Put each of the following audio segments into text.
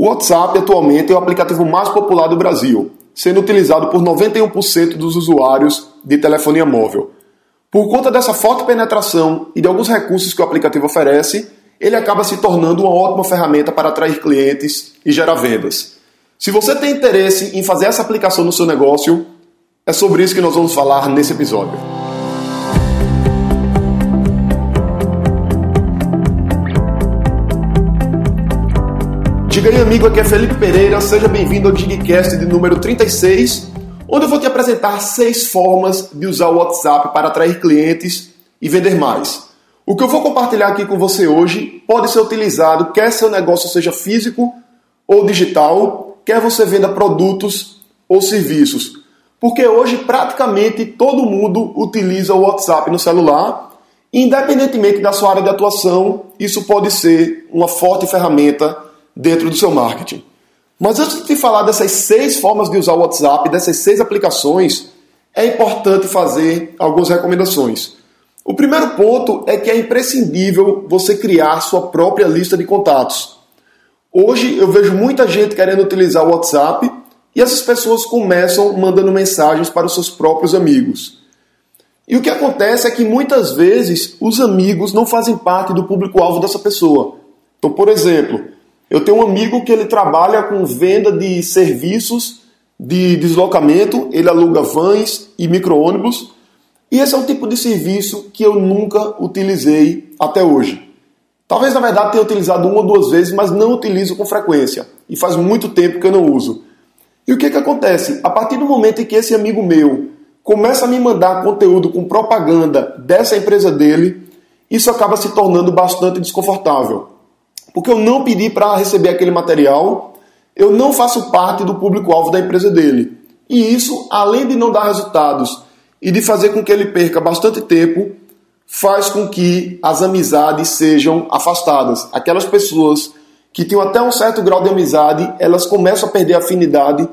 O WhatsApp atualmente é o aplicativo mais popular do Brasil, sendo utilizado por 91% dos usuários de telefonia móvel. Por conta dessa forte penetração e de alguns recursos que o aplicativo oferece, ele acaba se tornando uma ótima ferramenta para atrair clientes e gerar vendas. Se você tem interesse em fazer essa aplicação no seu negócio, é sobre isso que nós vamos falar nesse episódio. Diga aí, amigo, aqui é Felipe Pereira, seja bem-vindo ao Digcast de número 36, onde eu vou te apresentar seis formas de usar o WhatsApp para atrair clientes e vender mais. O que eu vou compartilhar aqui com você hoje pode ser utilizado quer seu negócio seja físico ou digital, quer você venda produtos ou serviços. Porque hoje praticamente todo mundo utiliza o WhatsApp no celular, independentemente da sua área de atuação, isso pode ser uma forte ferramenta dentro do seu marketing. Mas antes de falar dessas seis formas de usar o WhatsApp, dessas seis aplicações, é importante fazer algumas recomendações. O primeiro ponto é que é imprescindível você criar sua própria lista de contatos. Hoje eu vejo muita gente querendo utilizar o WhatsApp e essas pessoas começam mandando mensagens para os seus próprios amigos. E o que acontece é que muitas vezes os amigos não fazem parte do público-alvo dessa pessoa. Então, por exemplo, eu tenho um amigo que ele trabalha com venda de serviços de deslocamento, ele aluga vans e micro-ônibus, e esse é um tipo de serviço que eu nunca utilizei até hoje. Talvez na verdade tenha utilizado uma ou duas vezes, mas não utilizo com frequência, e faz muito tempo que eu não uso. E o que, que acontece? A partir do momento em que esse amigo meu começa a me mandar conteúdo com propaganda dessa empresa dele, isso acaba se tornando bastante desconfortável porque eu não pedi para receber aquele material, eu não faço parte do público-alvo da empresa dele. E isso, além de não dar resultados e de fazer com que ele perca bastante tempo, faz com que as amizades sejam afastadas. Aquelas pessoas que tinham até um certo grau de amizade, elas começam a perder afinidade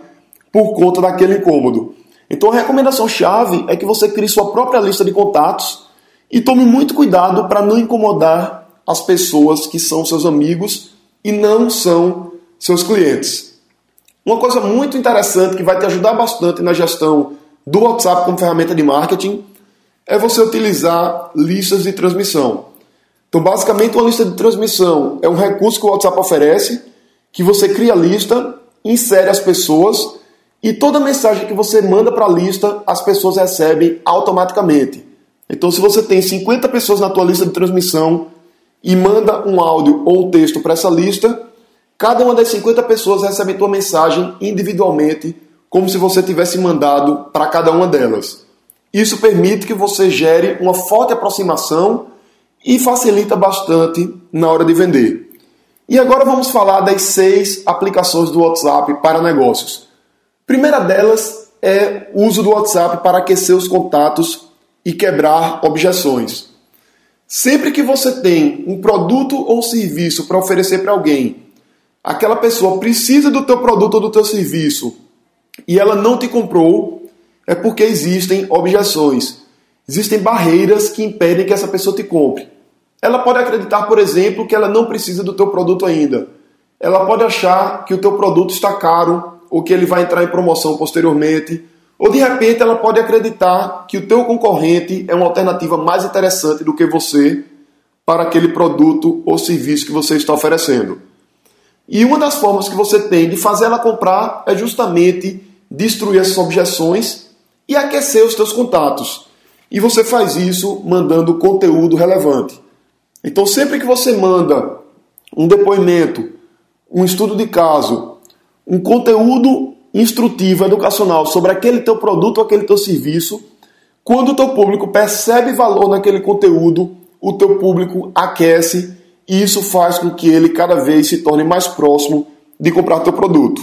por conta daquele incômodo. Então a recomendação chave é que você crie sua própria lista de contatos e tome muito cuidado para não incomodar as pessoas que são seus amigos e não são seus clientes. Uma coisa muito interessante que vai te ajudar bastante na gestão do WhatsApp como ferramenta de marketing é você utilizar listas de transmissão. Então, basicamente, uma lista de transmissão é um recurso que o WhatsApp oferece, que você cria a lista, insere as pessoas e toda mensagem que você manda para a lista, as pessoas recebem automaticamente. Então, se você tem 50 pessoas na tua lista de transmissão, e manda um áudio ou um texto para essa lista, cada uma das 50 pessoas recebe tua mensagem individualmente, como se você tivesse mandado para cada uma delas. Isso permite que você gere uma forte aproximação e facilita bastante na hora de vender. E agora vamos falar das seis aplicações do WhatsApp para negócios. Primeira delas é o uso do WhatsApp para aquecer os contatos e quebrar objeções. Sempre que você tem um produto ou serviço para oferecer para alguém, aquela pessoa precisa do teu produto ou do teu serviço e ela não te comprou, é porque existem objeções. Existem barreiras que impedem que essa pessoa te compre. Ela pode acreditar, por exemplo, que ela não precisa do teu produto ainda. Ela pode achar que o teu produto está caro ou que ele vai entrar em promoção posteriormente ou de repente ela pode acreditar que o teu concorrente é uma alternativa mais interessante do que você para aquele produto ou serviço que você está oferecendo. E uma das formas que você tem de fazer ela comprar é justamente destruir essas objeções e aquecer os teus contatos. E você faz isso mandando conteúdo relevante. Então, sempre que você manda um depoimento, um estudo de caso, um conteúdo instrutivo, educacional sobre aquele teu produto ou aquele teu serviço, quando o teu público percebe valor naquele conteúdo, o teu público aquece e isso faz com que ele cada vez se torne mais próximo de comprar teu produto.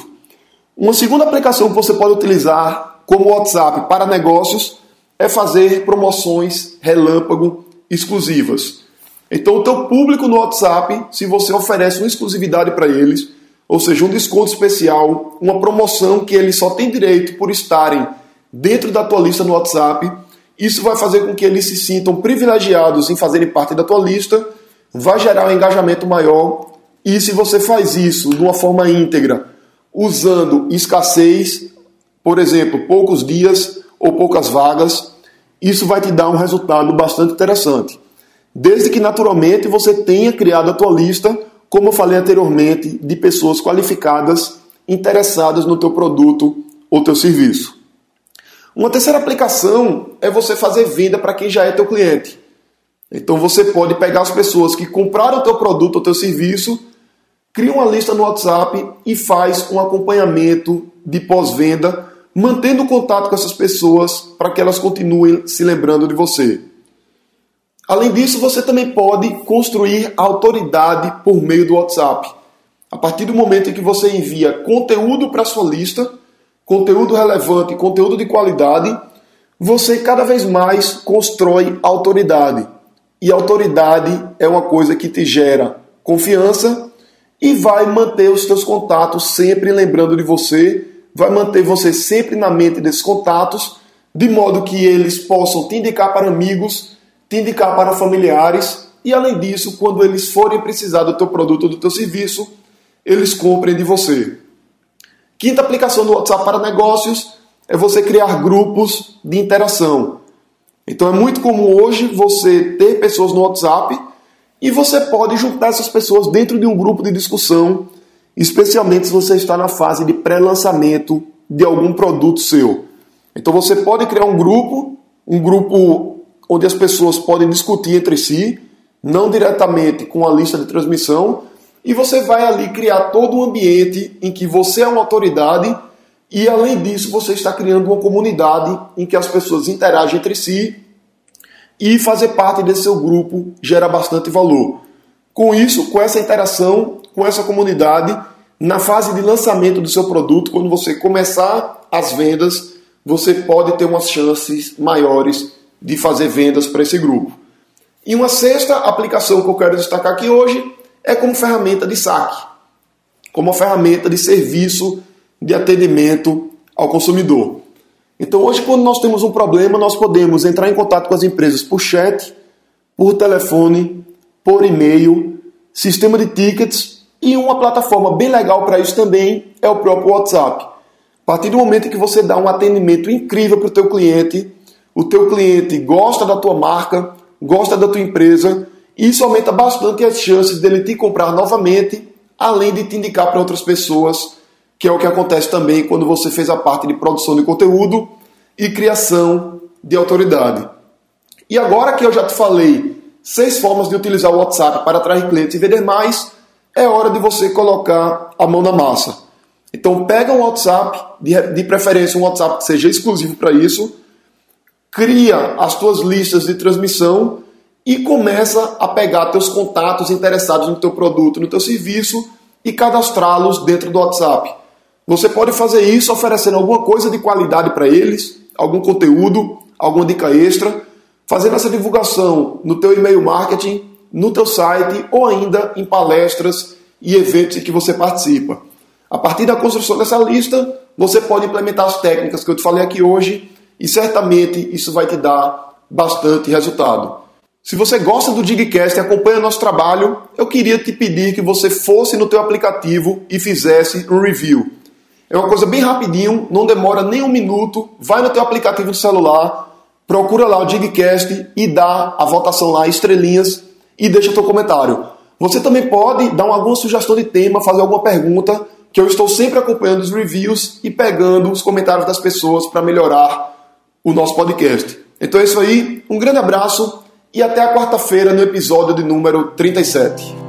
Uma segunda aplicação que você pode utilizar como WhatsApp para negócios é fazer promoções relâmpago exclusivas. Então, o teu público no WhatsApp, se você oferece uma exclusividade para eles, ou seja, um desconto especial, uma promoção que eles só têm direito por estarem dentro da tua lista no WhatsApp. Isso vai fazer com que eles se sintam privilegiados em fazerem parte da tua lista, vai gerar um engajamento maior E se você faz isso de uma forma íntegra, usando escassez, por exemplo, poucos dias ou poucas vagas, isso vai te dar um resultado bastante interessante. Desde que naturalmente você tenha criado a tua lista, como eu falei anteriormente, de pessoas qualificadas interessadas no teu produto ou teu serviço. Uma terceira aplicação é você fazer venda para quem já é teu cliente. Então você pode pegar as pessoas que compraram o teu produto ou teu serviço cria uma lista no WhatsApp e faz um acompanhamento de pós-venda, mantendo contato com essas pessoas para que elas continuem se lembrando de você. Além disso, você também pode construir autoridade por meio do WhatsApp. A partir do momento em que você envia conteúdo para sua lista, conteúdo relevante, conteúdo de qualidade, você cada vez mais constrói autoridade. E autoridade é uma coisa que te gera confiança e vai manter os seus contatos sempre lembrando de você, vai manter você sempre na mente desses contatos, de modo que eles possam te indicar para amigos, te indicar para familiares e além disso, quando eles forem precisar do teu produto ou do teu serviço, eles comprem de você. Quinta aplicação do WhatsApp para negócios é você criar grupos de interação. Então é muito comum hoje você ter pessoas no WhatsApp e você pode juntar essas pessoas dentro de um grupo de discussão, especialmente se você está na fase de pré-lançamento de algum produto seu. Então você pode criar um grupo, um grupo onde as pessoas podem discutir entre si, não diretamente com a lista de transmissão, e você vai ali criar todo um ambiente em que você é uma autoridade e além disso você está criando uma comunidade em que as pessoas interagem entre si e fazer parte desse seu grupo gera bastante valor. Com isso, com essa interação, com essa comunidade, na fase de lançamento do seu produto, quando você começar as vendas, você pode ter umas chances maiores de fazer vendas para esse grupo. E uma sexta aplicação que eu quero destacar aqui hoje é como ferramenta de saque, como ferramenta de serviço de atendimento ao consumidor. Então, hoje, quando nós temos um problema, nós podemos entrar em contato com as empresas por chat, por telefone, por e-mail, sistema de tickets e uma plataforma bem legal para isso também é o próprio WhatsApp. A partir do momento que você dá um atendimento incrível para o teu cliente, o teu cliente gosta da tua marca, gosta da tua empresa, isso aumenta bastante as chances dele te comprar novamente, além de te indicar para outras pessoas que é o que acontece também quando você fez a parte de produção de conteúdo e criação de autoridade. E agora que eu já te falei seis formas de utilizar o WhatsApp para atrair clientes e vender mais, é hora de você colocar a mão na massa. Então pega um WhatsApp, de, preferência um WhatsApp que seja exclusivo para isso, cria as tuas listas de transmissão e começa a pegar teus contatos interessados no teu produto, no teu serviço e cadastrá-los dentro do WhatsApp. Você pode fazer isso oferecendo alguma coisa de qualidade para eles, algum conteúdo, alguma dica extra, fazendo essa divulgação no teu e-mail marketing, no teu site ou ainda em palestras e eventos em que você participa. A partir da construção dessa lista, você pode implementar as técnicas que eu te falei aqui hoje e certamente isso vai te dar bastante resultado. Se você gosta do Digcast e acompanha nosso trabalho, eu queria te pedir que você fosse no teu aplicativo e fizesse um review. É uma coisa bem rapidinho, não demora nem um minuto. Vai no teu aplicativo do celular, procura lá o Digcast e dá a votação lá, estrelinhas, e deixa teu comentário. Você também pode dar alguma sugestão de tema, fazer alguma pergunta, que eu estou sempre acompanhando os reviews e pegando os comentários das pessoas para melhorar o nosso podcast. Então é isso aí, um grande abraço e até a quarta-feira no episódio de número 37.